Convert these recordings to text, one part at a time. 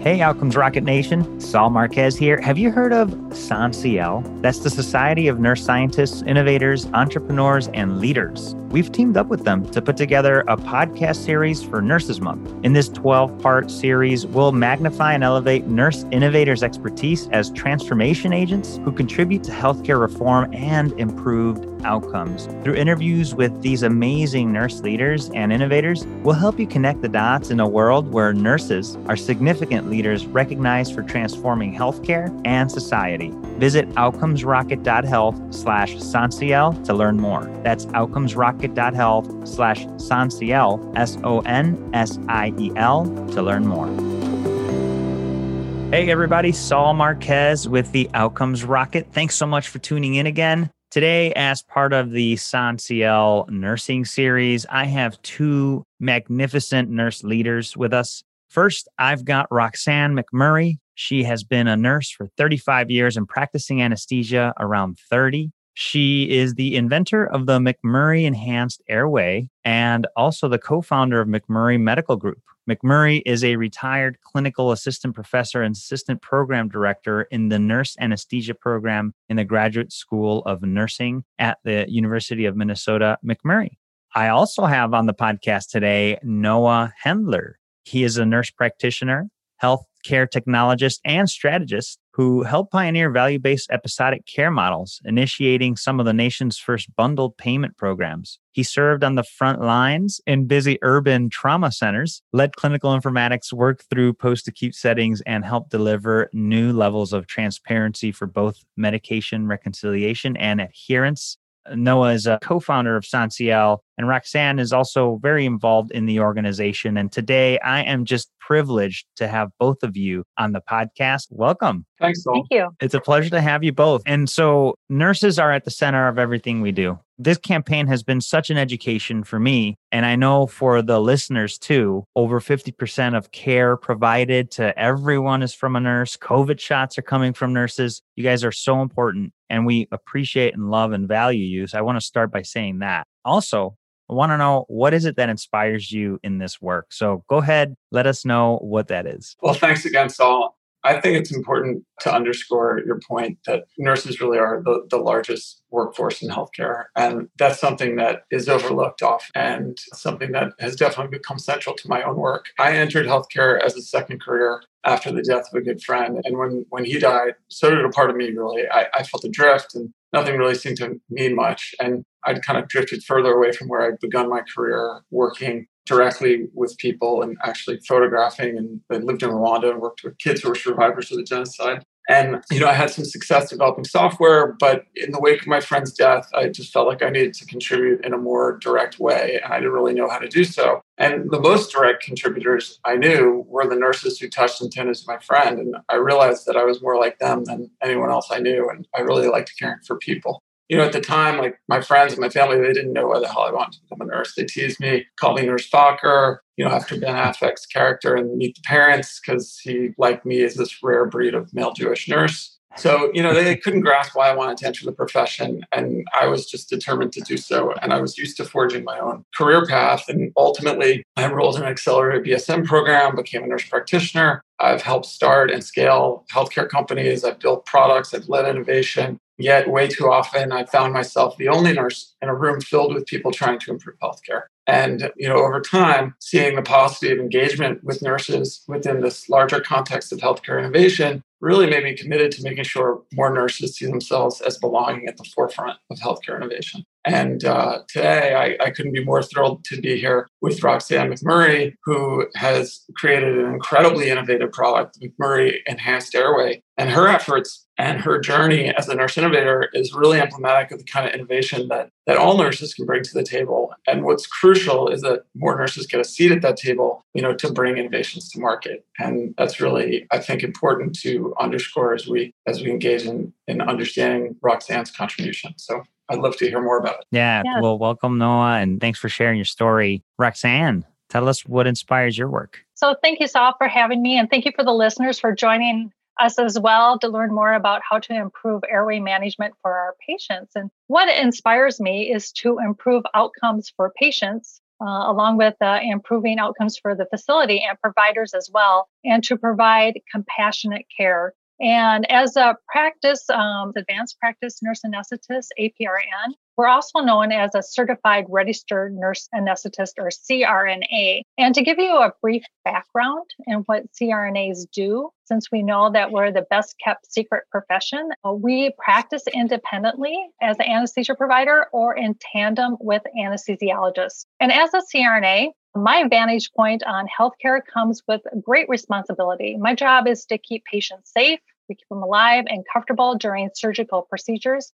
Hey, Outcomes Rocket Nation. Saul Marquez here. Have you heard of SONSIEL? That's the Society of Nurse Scientists, Innovators, Entrepreneurs, and Leaders. We've teamed up with them to put together a podcast series for Nurses Month. In this 12 part series, we'll magnify and elevate nurse innovators' expertise as transformation agents who contribute to healthcare reform and improved outcomes. Through interviews with these amazing nurse leaders and innovators, we'll help you connect the dots in a world where nurses are significant leaders recognized for transforming healthcare and society. Visit outcomesrocket.health slash Sonsiel to learn more. That's outcomesrocket.health slash Sonsiel, S O N S I E L, to learn more. Hey, everybody, Saul Marquez with the Outcomes Rocket. Thanks so much for tuning in again. Today, as part of the SONSIEL nursing series, I have two magnificent nurse leaders with us. First, I've got Roxanne McMurray. She has been a nurse for 35 years and practicing anesthesia around 30. She is the inventor of the McMurray Enhanced Airway and also the co founder of McMurray Medical Group. McMurray is a retired clinical assistant professor and assistant program director in the nurse anesthesia program in the Graduate School of Nursing at the University of Minnesota McMurray. I also have on the podcast today Noah Hendler. He is a nurse practitioner, health care technologists and strategists who helped pioneer value based episodic care models, initiating some of the nation's first bundled payment programs. He served on the front lines in busy urban trauma centers, led clinical informatics work through post acute settings, and helped deliver new levels of transparency for both medication reconciliation and adherence. Noah is a co founder of SONSIEL, and Roxanne is also very involved in the organization. And today I am just privileged to have both of you on the podcast. Welcome. Thanks, Saul. Thank you. It's a pleasure to have you both. And so, nurses are at the center of everything we do. This campaign has been such an education for me. And I know for the listeners too, over 50% of care provided to everyone is from a nurse. COVID shots are coming from nurses. You guys are so important and we appreciate and love and value you. So, I want to start by saying that. Also, I want to know what is it that inspires you in this work? So go ahead, let us know what that is. Well, thanks again, Saul. I think it's important to underscore your point that nurses really are the, the largest workforce in healthcare. And that's something that is overlooked often and something that has definitely become central to my own work. I entered healthcare as a second career after the death of a good friend. And when, when he died, so did a part of me really. I, I felt adrift and nothing really seemed to mean much. And I'd kind of drifted further away from where I'd begun my career working directly with people and actually photographing and I lived in Rwanda and worked with kids who were survivors of the genocide. And you know, I had some success developing software, but in the wake of my friend's death, I just felt like I needed to contribute in a more direct way, and I didn't really know how to do so. And the most direct contributors I knew were the nurses who touched and tended to my friend, and I realized that I was more like them than anyone else I knew, and I really liked caring for people you know, at the time, like my friends and my family, they didn't know why the hell I wanted to become a nurse. They teased me, called me Nurse Focker, you know, after Ben Affleck's character and Meet the Parents, because he like me is this rare breed of male Jewish nurse. So, you know, they couldn't grasp why I wanted to enter the profession. And I was just determined to do so. And I was used to forging my own career path. And ultimately, I enrolled in an accelerated BSN program, became a nurse practitioner. I've helped start and scale healthcare companies. I've built products. I've led innovation. Yet, way too often, I found myself the only nurse in a room filled with people trying to improve healthcare. And you know, over time, seeing the paucity of engagement with nurses within this larger context of healthcare innovation really made me committed to making sure more nurses see themselves as belonging at the forefront of healthcare innovation. And uh, today, I, I, couldn't be more thrilled to be here with Roxanne McMurray, who has created an incredibly innovative product, McMurray Enhanced Airway. And her efforts and her journey as a nurse innovator is really emblematic of the kind of innovation that, that all nurses can bring to the table. And what's crucial is that more nurses get a seat at that table, you know, to bring innovations to market. And that's really, I think, important to underscore as we as we engage in, in understanding Roxanne's contribution. So I'd love to hear more about it. Yeah. yeah. Well, welcome, Noah, and thanks for sharing your story. Roxanne, tell us what inspires your work. So, thank you, Saul, for having me, and thank you for the listeners for joining us as well to learn more about how to improve airway management for our patients. And what inspires me is to improve outcomes for patients uh, along with uh, improving outcomes for the facility and providers as well, and to provide compassionate care. And as a practice, um, advanced practice nurse anesthetist, APRN, we're also known as a certified registered nurse anesthetist or CRNA. And to give you a brief background in what CRNAs do, since we know that we're the best kept secret profession, uh, we practice independently as an anesthesia provider or in tandem with anesthesiologists. And as a CRNA, my vantage point on healthcare comes with great responsibility. My job is to keep patients safe, we keep them alive and comfortable during surgical procedures.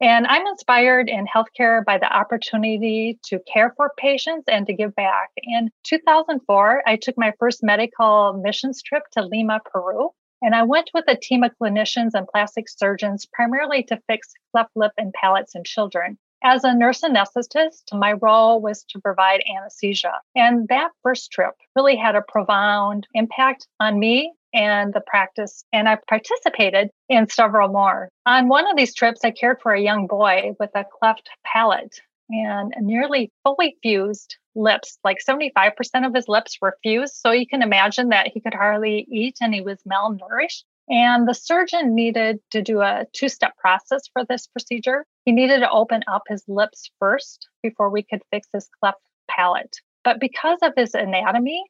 And I'm inspired in healthcare by the opportunity to care for patients and to give back. In 2004, I took my first medical missions trip to Lima, Peru. And I went with a team of clinicians and plastic surgeons primarily to fix cleft lip and palates in children. As a nurse anesthetist, my role was to provide anesthesia. And that first trip really had a profound impact on me and the practice, and I participated in several more. On one of these trips, I cared for a young boy with a cleft palate and nearly fully fused lips. Like 75% of his lips were fused. So you can imagine that he could hardly eat and he was malnourished. And the surgeon needed to do a two step process for this procedure. He needed to open up his lips first before we could fix his cleft palate. But because of his anatomy,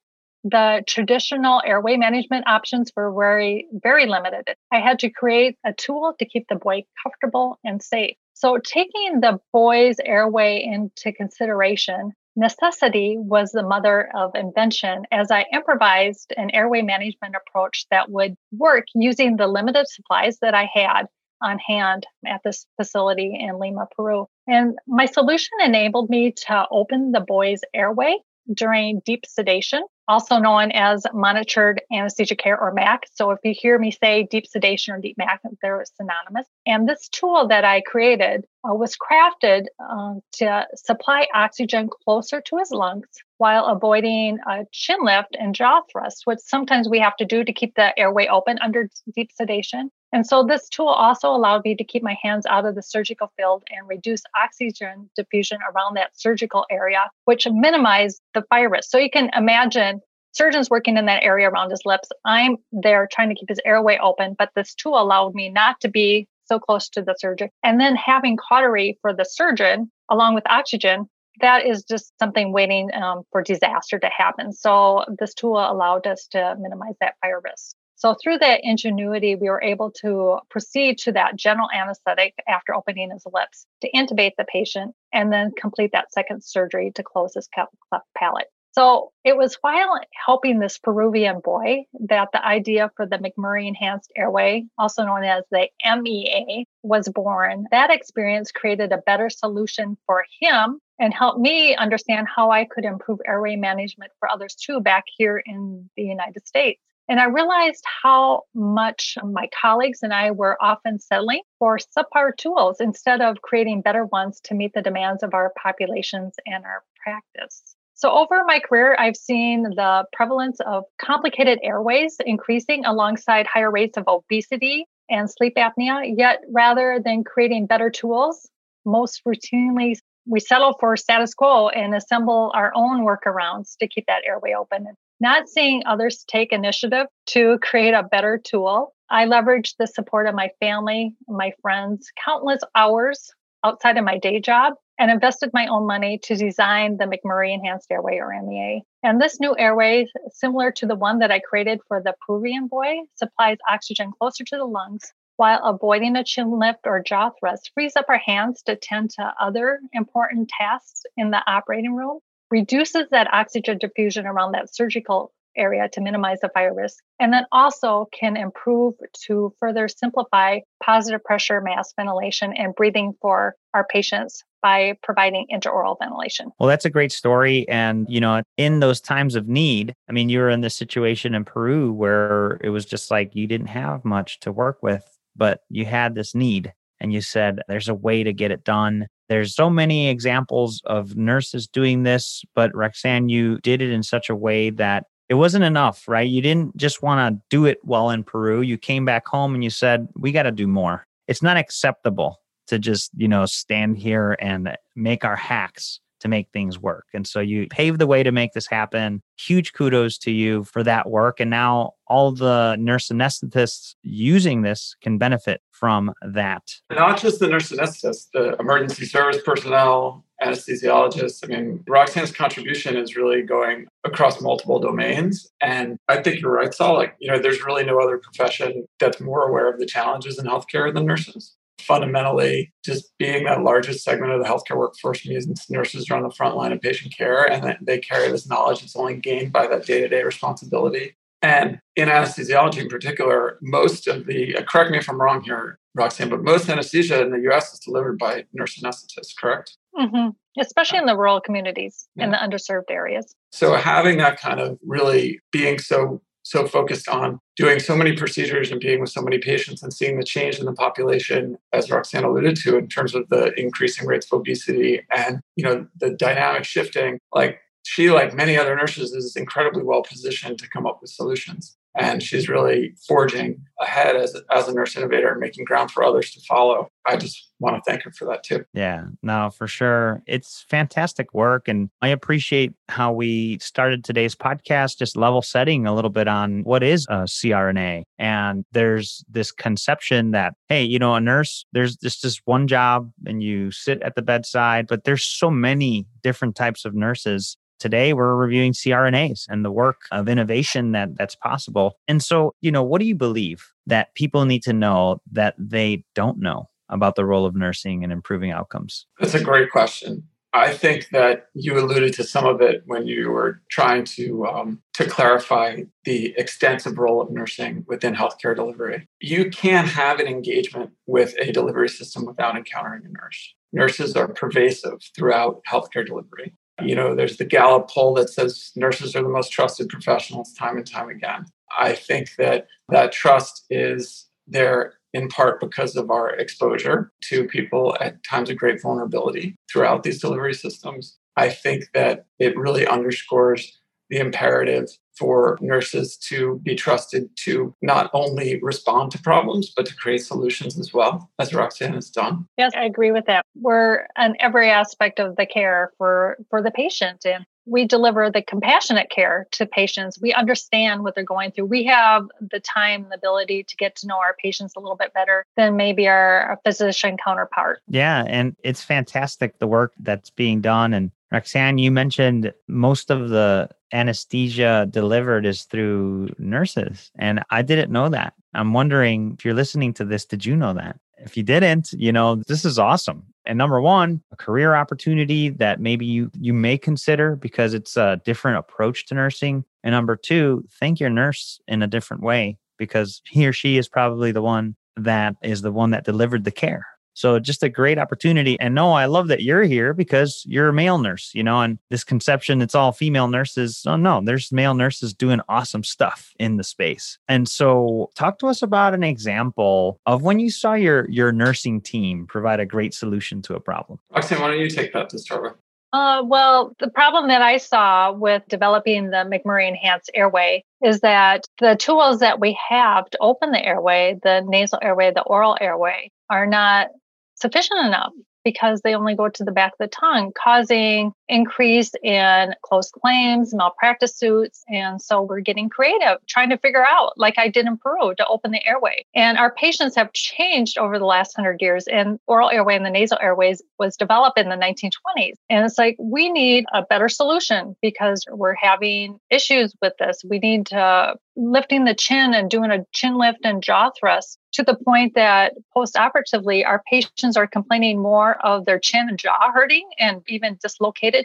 the traditional airway management options were very, very limited. I had to create a tool to keep the boy comfortable and safe. So, taking the boy's airway into consideration, necessity was the mother of invention as I improvised an airway management approach that would work using the limited supplies that I had on hand at this facility in Lima, Peru. And my solution enabled me to open the boy's airway during deep sedation also known as monitored anesthesia care or MAC. So if you hear me say deep sedation or deep MAC, they're synonymous. And this tool that I created uh, was crafted uh, to supply oxygen closer to his lungs while avoiding a chin lift and jaw thrust, which sometimes we have to do to keep the airway open under deep sedation. And so this tool also allowed me to keep my hands out of the surgical field and reduce oxygen diffusion around that surgical area, which minimized the fire risk. So you can imagine surgeons working in that area around his lips. I'm there trying to keep his airway open, but this tool allowed me not to be so close to the surgeon. And then having cautery for the surgeon along with oxygen, that is just something waiting um, for disaster to happen. So this tool allowed us to minimize that fire risk. So through that ingenuity, we were able to proceed to that general anesthetic after opening his lips to intubate the patient and then complete that second surgery to close his cleft palate. So it was while helping this Peruvian boy that the idea for the McMurray Enhanced Airway, also known as the MEA, was born. That experience created a better solution for him and helped me understand how I could improve airway management for others too back here in the United States. And I realized how much my colleagues and I were often settling for subpar tools instead of creating better ones to meet the demands of our populations and our practice. So, over my career, I've seen the prevalence of complicated airways increasing alongside higher rates of obesity and sleep apnea. Yet, rather than creating better tools, most routinely we settle for status quo and assemble our own workarounds to keep that airway open. Not seeing others take initiative to create a better tool, I leveraged the support of my family, my friends, countless hours outside of my day job and invested my own money to design the McMurray Enhanced Airway or MEA. And this new airway, similar to the one that I created for the Peruvian boy, supplies oxygen closer to the lungs while avoiding a chin lift or jaw thrust, frees up our hands to tend to other important tasks in the operating room, reduces that oxygen diffusion around that surgical area to minimize the fire risk, and then also can improve to further simplify positive pressure mask ventilation and breathing for our patients by providing intraoral ventilation. Well, that's a great story. And, you know, in those times of need, I mean, you were in this situation in Peru where it was just like you didn't have much to work with, but you had this need and you said, there's a way to get it done. There's so many examples of nurses doing this, but Roxanne, you did it in such a way that it wasn't enough, right? You didn't just want to do it well in Peru. You came back home and you said, we got to do more. It's not acceptable to just, you know, stand here and make our hacks to make things work. And so you paved the way to make this happen. Huge kudos to you for that work. And now all the nurse anesthetists using this can benefit from that. Not just the nurse anesthetists, the emergency service personnel, anesthesiologists. I mean, Roxanne's contribution is really going across multiple domains. And I think you're right, Saul. Like, you know, there's really no other profession that's more aware of the challenges in healthcare than nurses fundamentally just being that largest segment of the healthcare workforce means nurses are on the front line of patient care and they carry this knowledge that's only gained by that day-to-day responsibility and in anesthesiology in particular most of the uh, correct me if i'm wrong here roxanne but most anesthesia in the us is delivered by nurse anesthetists correct mm-hmm. especially in the rural communities yeah. in the underserved areas so having that kind of really being so so focused on doing so many procedures and being with so many patients and seeing the change in the population as roxanne alluded to in terms of the increasing rates of obesity and you know the dynamic shifting like she like many other nurses is incredibly well positioned to come up with solutions and she's really forging ahead as as a nurse innovator and making ground for others to follow. I just want to thank her for that too. Yeah, no, for sure. It's fantastic work. And I appreciate how we started today's podcast, just level setting a little bit on what is a CRNA. And there's this conception that, hey, you know, a nurse, there's just this one job and you sit at the bedside, but there's so many different types of nurses Today, we're reviewing CRNAs and the work of innovation that that's possible. And so, you know, what do you believe that people need to know that they don't know about the role of nursing and improving outcomes? That's a great question. I think that you alluded to some of it when you were trying to um, to clarify the extensive role of nursing within healthcare delivery. You can't have an engagement with a delivery system without encountering a nurse. Nurses are pervasive throughout healthcare delivery. You know, there's the Gallup poll that says nurses are the most trusted professionals time and time again. I think that that trust is there in part because of our exposure to people at times of great vulnerability throughout these delivery systems. I think that it really underscores the imperative for nurses to be trusted to not only respond to problems, but to create solutions as well, as Roxanne has done. Yes, I agree with that. We're on every aspect of the care for, for the patient. And we deliver the compassionate care to patients. We understand what they're going through. We have the time and the ability to get to know our patients a little bit better than maybe our, our physician counterpart. Yeah, and it's fantastic the work that's being done. And Roxanne, you mentioned most of the anesthesia delivered is through nurses, and I didn't know that. I'm wondering if you're listening to this, did you know that? If you didn't, you know, this is awesome. And number one, a career opportunity that maybe you you may consider because it's a different approach to nursing. And number two, thank your nurse in a different way because he or she is probably the one that is the one that delivered the care. So just a great opportunity. And no, I love that you're here because you're a male nurse, you know, and this conception, it's all female nurses. Oh, no, there's male nurses doing awesome stuff in the space. And so talk to us about an example of when you saw your, your nursing team provide a great solution to a problem. Roxanne, why don't you take that to start with? Uh, well, the problem that I saw with developing the McMurray Enhanced Airway is that the tools that we have to open the airway, the nasal airway, the oral airway, are not sufficient enough because they only go to the back of the tongue, causing increase in closed claims, malpractice suits. And so we're getting creative, trying to figure out, like I did in Peru, to open the airway. And our patients have changed over the last hundred years. And oral airway and the nasal airways was developed in the 1920s. And it's like we need a better solution because we're having issues with this. We need to lifting the chin and doing a chin lift and jaw thrust to the point that post-operatively our patients are complaining more of their chin and jaw hurting and even dislocated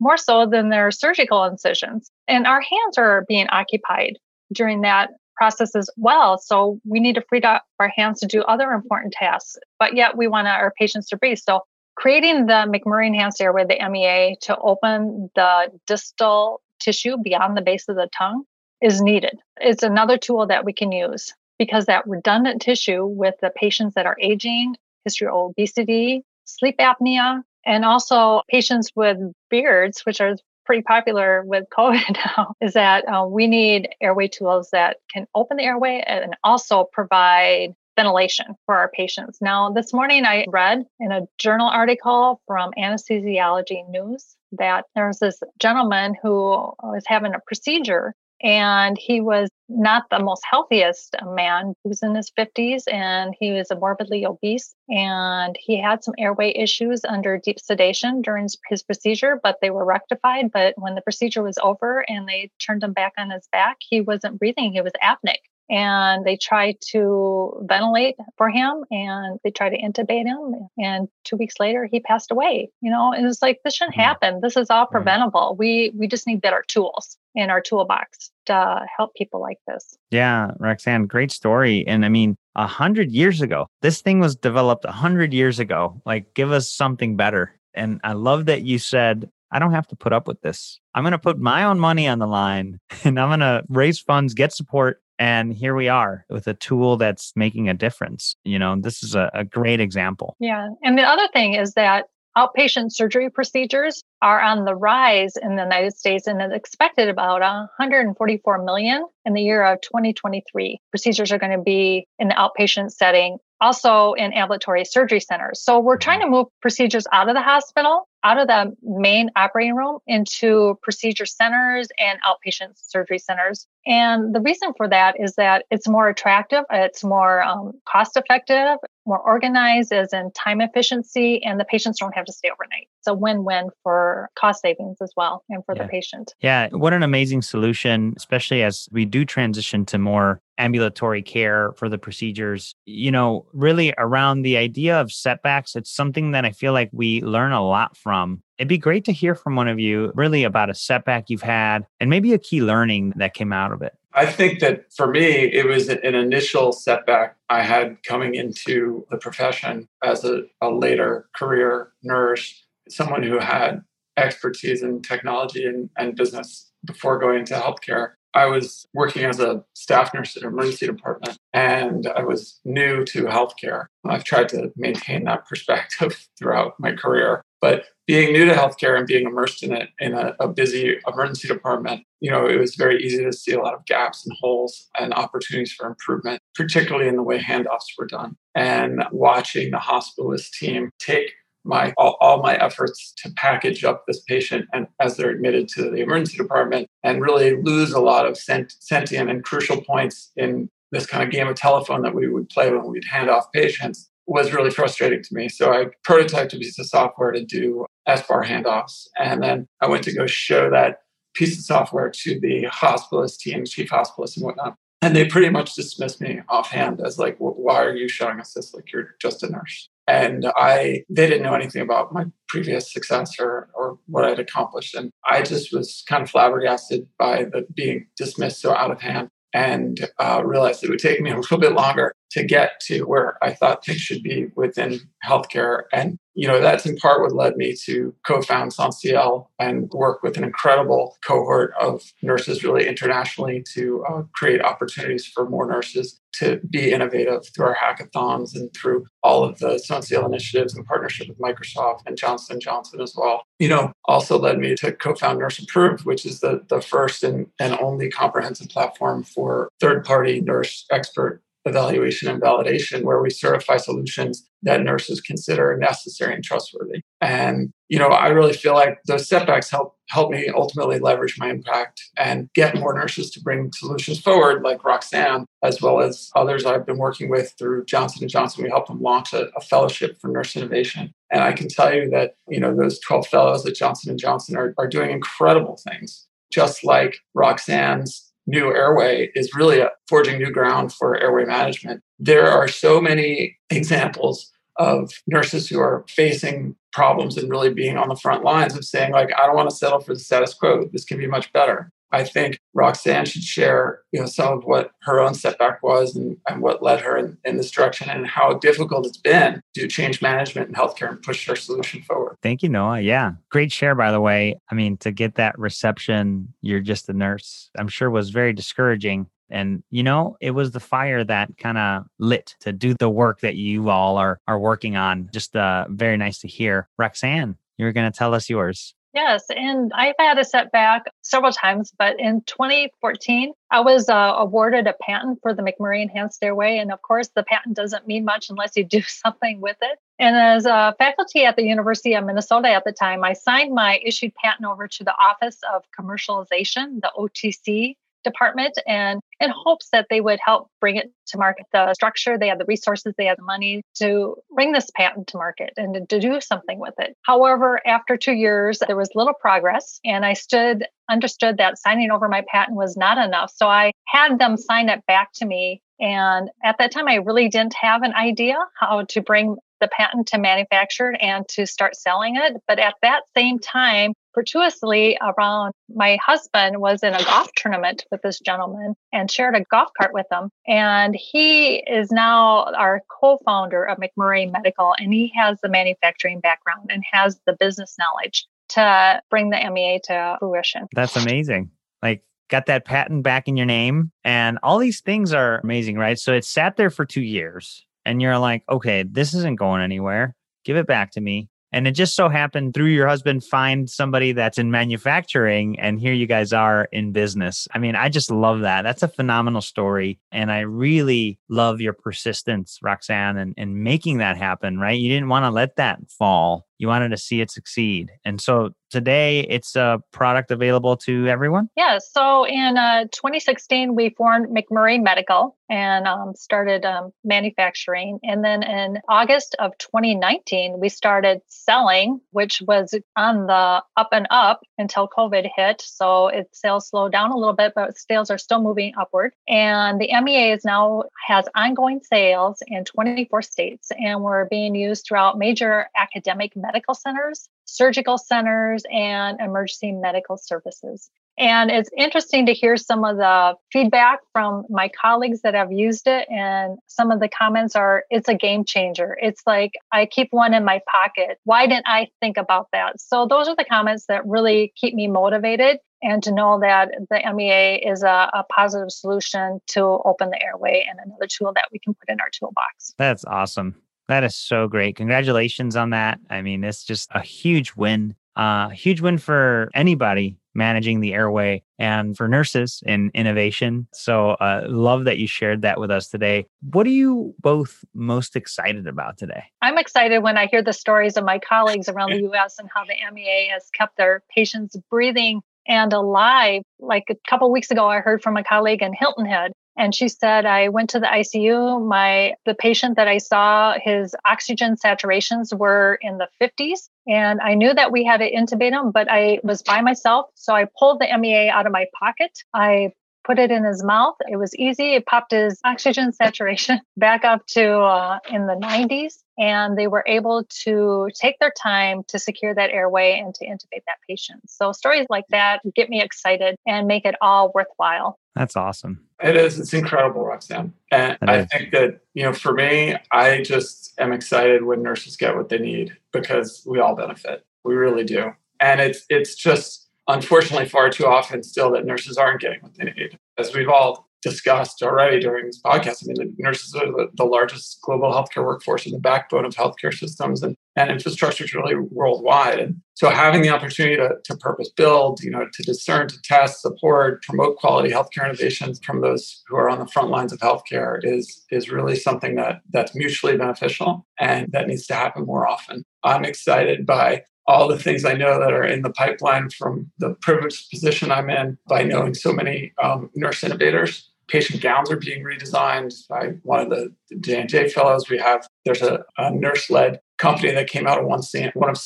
more so than their surgical incisions. And our hands are being occupied during that process as well so we need to free up our hands to do other important tasks. But yet we want our patients to breathe. So creating the mcmurray enhanced airway the mea to open the distal tissue beyond the base of the tongue is needed. It's another tool that we can use because that redundant tissue with the patients that are aging, history of obesity, sleep apnea, and also patients with beards, which are pretty popular with COVID now, is that uh, we need airway tools that can open the airway and also provide ventilation for our patients. Now, this morning I read in a journal article from Anesthesiology News that there was this gentleman who was having a procedure and he was not the most healthiest man. He was in his 50s and he was morbidly obese and he had some airway issues under deep sedation during his procedure, but they were rectified. But when the procedure was over and they turned him back on his back, he wasn't breathing. He was apneic and they tried to ventilate for him and they tried to intubate him and two weeks later he passed away you know and it's like this shouldn't mm-hmm. happen. This is all preventable. We we just need better tools in our toolbox to help people like this. Yeah roxanne great story and i mean a hundred years ago this thing was developed a hundred years ago. Like give us something better. And i love that you said I don't have to put up with this. I'm going to put my own money on the line and I'm going to raise funds, get support, and here we are with a tool that's making a difference. You know, this is a, a great example. Yeah. And the other thing is that outpatient surgery procedures are on the rise in the United States and is expected about 144 million in the year of 2023. Procedures are going to be in the outpatient setting, also in ambulatory surgery centers. So we're trying to move procedures out of the hospital out of the main operating room into procedure centers and outpatient surgery centers. And the reason for that is that it's more attractive, it's more um, cost effective, more organized as in time efficiency, and the patients don't have to stay overnight. It's a win win for cost savings as well and for yeah. the patient. Yeah, what an amazing solution, especially as we do transition to more ambulatory care for the procedures. You know, really around the idea of setbacks, it's something that I feel like we learn a lot from. It'd be great to hear from one of you really about a setback you've had and maybe a key learning that came out of it. I think that for me, it was an initial setback I had coming into the profession as a, a later career nurse, someone who had expertise in technology and, and business before going into healthcare. I was working as a staff nurse at an emergency department and I was new to healthcare. I've tried to maintain that perspective throughout my career. But being new to healthcare and being immersed in it in a, a, busy emergency department, you know, it was very easy to see a lot of gaps and holes and opportunities for improvement, particularly in the way handoffs were done. And watching the hospitalist team take my all, all, my efforts to package up this patient and as they're admitted to the emergency department and really lose a lot of sent, sentient and crucial points in this kind of game of telephone that we would play when we'd hand off patients was really frustrating to me. So I prototyped a piece of software to do SBAR handoffs. And then I went to go show that piece of software to the hospitalist team, chief hospitalist and whatnot. And they pretty much dismissed me offhand as like, why are you showing us this? Like you're just a nurse and I they didn't know anything about my previous success or or what I'd accomplished, and I just was kind of flabbergasted by the being dismissed so out of hand, and uh, realized it would take me a little bit longer to get to where I thought things should be within healthcare. And, you know, that's in part what led me to co-found SONSIEL and work with an incredible cohort of nurses really internationally to uh, create opportunities for more nurses to be innovative through our hackathons and through all of the SONSIEL initiatives in partnership with Microsoft and Johnson Johnson as well. You know, also led me to co-found Nurse Approved, which is the, the first and, and only comprehensive platform for third-party nurse expert evaluation and validation where we certify solutions that nurses consider necessary and trustworthy. And you know, I really feel like those setbacks help help me ultimately leverage my impact and get more nurses to bring solutions forward, like Roxanne, as well as others I've been working with through Johnson and Johnson. We helped them launch a, a fellowship for nurse innovation. And I can tell you that, you know, those 12 fellows at Johnson and Johnson are, are doing incredible things. Just like Roxanne's new airway is really forging new ground for airway management. There are so many examples of nurses who are facing problems and really being on the front lines of saying like i don't want to settle for the status quo this can be much better I think Roxanne should share, you know, some of what her own setback was and, and what led her in, in, this direction and how difficult it's been to change management in healthcare and push her solution forward. Thank you, Noah. Yeah. Great share, by the way. I mean, to get that reception, you're just a nurse, I'm sure was very discouraging. And you know, it was the fire that kind of lit to do the work that you all are are working on. Just uh, very nice to hear. Roxanne, you were going to tell us yours. Yes, and I've had a setback several times, but in 2014, I was uh, awarded a patent for the McMurray Enhanced Airway. And of course, the patent doesn't mean much unless you do something with it. And as a faculty at the University of Minnesota at the time, I signed my issued patent over to the Office of Commercialization, the OTC department and in hopes that they would help bring it to market the structure they had the resources they had the money to bring this patent to market and to, do something with it however after two years there was little progress and i stood understood that signing over my patent was not enough so i had them sign it back to me and at that time, I really didn't have an idea how to bring the patent to manufacture and to start selling it. But at that same time, fortuitously around my husband was in a golf tournament with this gentleman and shared a golf cart with him and he is now our co-founder of mcmurray medical and he has the manufacturing background and has the business knowledge to bring the mea to fruition that's amazing like got that patent back in your name and all these things are amazing right so it sat there for two years and you're like, okay, this isn't going anywhere. Give it back to me. And it just so happened through your husband, find somebody that's in manufacturing, and here you guys are in business. I mean, I just love that. That's a phenomenal story. And I really love your persistence, Roxanne, and, and making that happen, right? You didn't want to let that fall. You wanted to see it succeed. And so today it's a product available to everyone? Yeah. So in uh, 2016, we formed McMurray Medical and um, started um, manufacturing. And then in August of 2019, we started selling, which was on the up and up until COVID hit. So it sales slowed down a little bit, but sales are still moving upward. And the MEA is now has ongoing sales in 24 states, and we're being used throughout major academic medical centers, surgical centers, and emergency medical services. And it's interesting to hear some of the feedback from my colleagues that have used it. And some of the comments are, it's a game changer. It's like, I keep one in my pocket. Why didn't I think about that? So, those are the comments that really keep me motivated and to know that the MEA is a, a, positive solution to open the airway and another tool that we can put in our toolbox. That's awesome. That is so great. Congratulations on that. I mean, it's just a huge win. Uh, huge win for anybody managing the airway and for nurses in innovation. So, uh, love that you shared that with us today. What are you both most excited about today? I'm excited when I hear the stories of my colleagues around the US and how the MEA has kept their patients breathing and alive. Like a couple weeks ago, I heard from a colleague in Hilton Head and she said, I went to the ICU. My the patient that I saw, his oxygen saturations were in the 50s. And I knew that we had to intubate him, but I was by myself. So I pulled the MEA out of my pocket. I put it in his mouth. It was easy. It popped his oxygen saturation back up to uh, in the 90s. And they were able to take their time to secure that airway and to intubate that patient. So stories like that get me excited and make it all worthwhile. That's awesome. It is. It's incredible, Roxanne. And I think that, you know, for me, I just am excited when nurses get what they need because we all benefit. We really do. And it's it's just unfortunately far too often still that nurses aren't getting what they need. As we've all discussed already during this podcast, I mean, the nurses are the, the largest global healthcare workforce and the backbone of healthcare systems and, and infrastructures really worldwide. And so having the opportunity to, to purpose build, you know, to discern, to test, support, promote quality healthcare innovations from those who are on the front lines of healthcare is, is really something that that's mutually beneficial and that needs to happen more often. I'm excited by all the things I know that are in the pipeline from the privileged position I'm in by knowing so many um, nurse innovators. Patient gowns are being redesigned by one of the J&J fellows. We have, there's a, a nurse-led company that came out of one, one of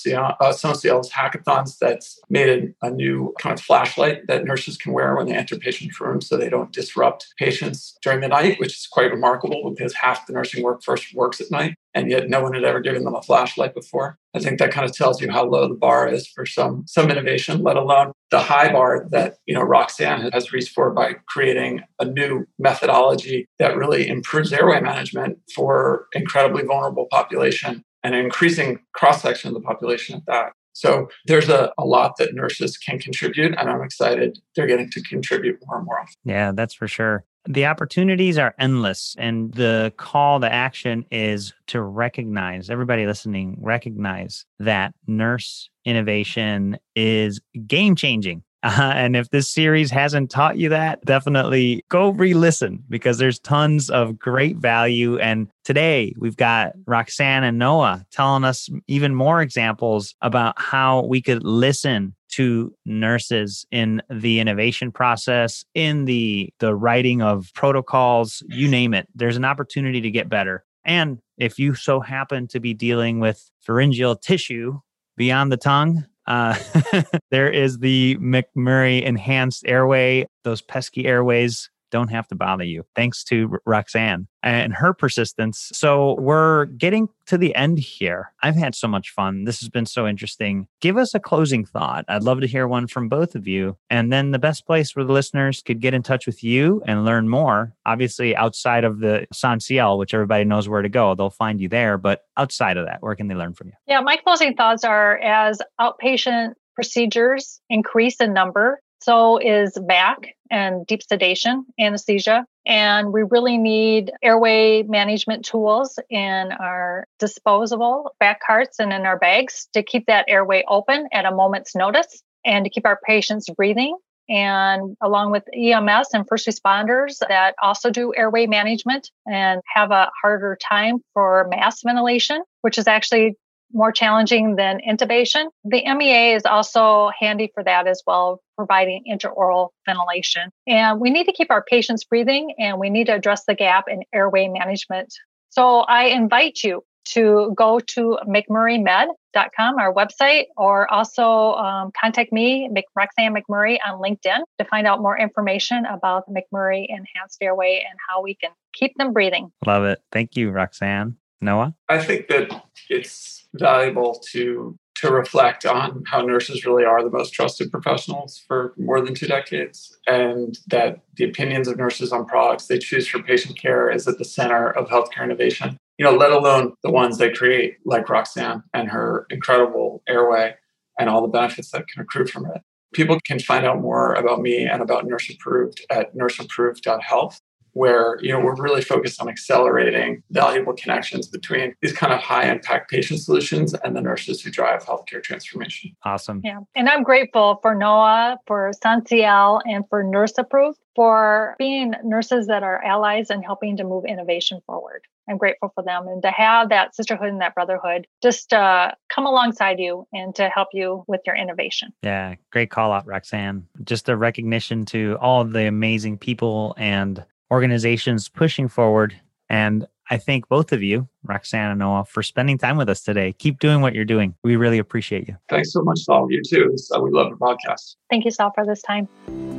uh, Ciel's hackathons that's made a, a, new kind of flashlight that nurses can wear when they enter patient rooms so they don't disrupt patients during the night, which is quite remarkable because half the nursing workforce works at night and yet no one had ever given them a flashlight before. I think that kind of tells you how low the bar is for some some innovation, let alone the high bar that you know Roxanne has reached for by creating a new methodology that really improves airway management for incredibly vulnerable population and an increasing cross section of the population at that. So there's a, a lot that nurses can contribute, and I'm excited they're getting to contribute more and more. Yeah, that's for sure. The opportunities are endless, and the call to action is to recognize everybody listening, recognize that nurse innovation is game changing Uh, and if this series hasn't taught you that, definitely go re listen because there's tons of great value. And today we've got Roxanne and Noah telling us even more examples about how we could listen to nurses in the innovation process, in the, the writing of protocols, you name it. There's an opportunity to get better. And if you so happen to be dealing with pharyngeal tissue beyond the tongue, uh, there is the McMurray enhanced airway, those pesky airways don't have to bother you. Thanks to Roxanne and her persistence. So we're getting to the end here. I've had so much fun. This has been so interesting. Give us a closing thought. I'd love to hear one from both of you. And then the best place where the listeners could get in touch with you and learn more, obviously outside of the SONSIEL, which everybody knows where to go, they'll find you there. But outside of that, where can they learn from you? Yeah, my closing thoughts are as outpatient procedures increase in number, so is MAC and deep sedation anesthesia. And we really need airway management tools in our disposable back carts and in our bags to keep that airway open at a moment's notice and to keep our patients breathing. And along with EMS and first responders that also do airway management and have a harder time for mask ventilation, which is actually more challenging than intubation. The MEA is also handy for that as well, providing intraoral ventilation. And we need to keep our patients breathing and we need to address the gap in airway management. So I invite you to go to mcmurraymed.com, our website, or also um, contact me, Roxanne McMurray, on LinkedIn to find out more information about the McMurray Enhanced Airway and how we can keep them breathing. Love it. Thank you, Roxanne. Noah? I think that it's valuable to to reflect on how nurses really are the most trusted professionals for more than two decades and that the opinions of nurses on products they choose for patient care is at the center of healthcare innovation. You know let alone the ones they create like roxanne and her incredible airway and all the benefits that can accrue from it. People can find out more about me and about nurse approved at nurseapproved.health where you know we're really focused on accelerating valuable connections between these kind of high impact patient solutions and the nurses who drive healthcare transformation. Awesome. Yeah. And I'm grateful for Noah, for SONSIEL, and for Nurse Approved for being nurses that are allies and helping to move innovation forward. I'm grateful for them and to have that sisterhood and that brotherhood just uh, come alongside you and to help you with your innovation. Yeah, great call out, Roxanne. Just a recognition to all the amazing people and organizations pushing forward. And I thank both of you, Roxanne and Noah, for spending time with us today. Keep doing what you're doing. We really appreciate you. Thanks so much, Saul. You too. So uh, we love the podcast. Thank you, Saul, for this time.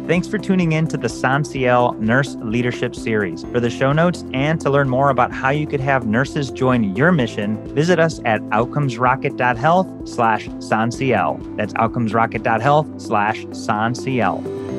Thanks for tuning in to the SONSIEL Nurse Leadership Series. For the show notes and to learn more about how you could have nurses join your mission, visit us at outcomesrocket.health slash SONSIEL. That's outcomesrocket.health slash SONSIEL.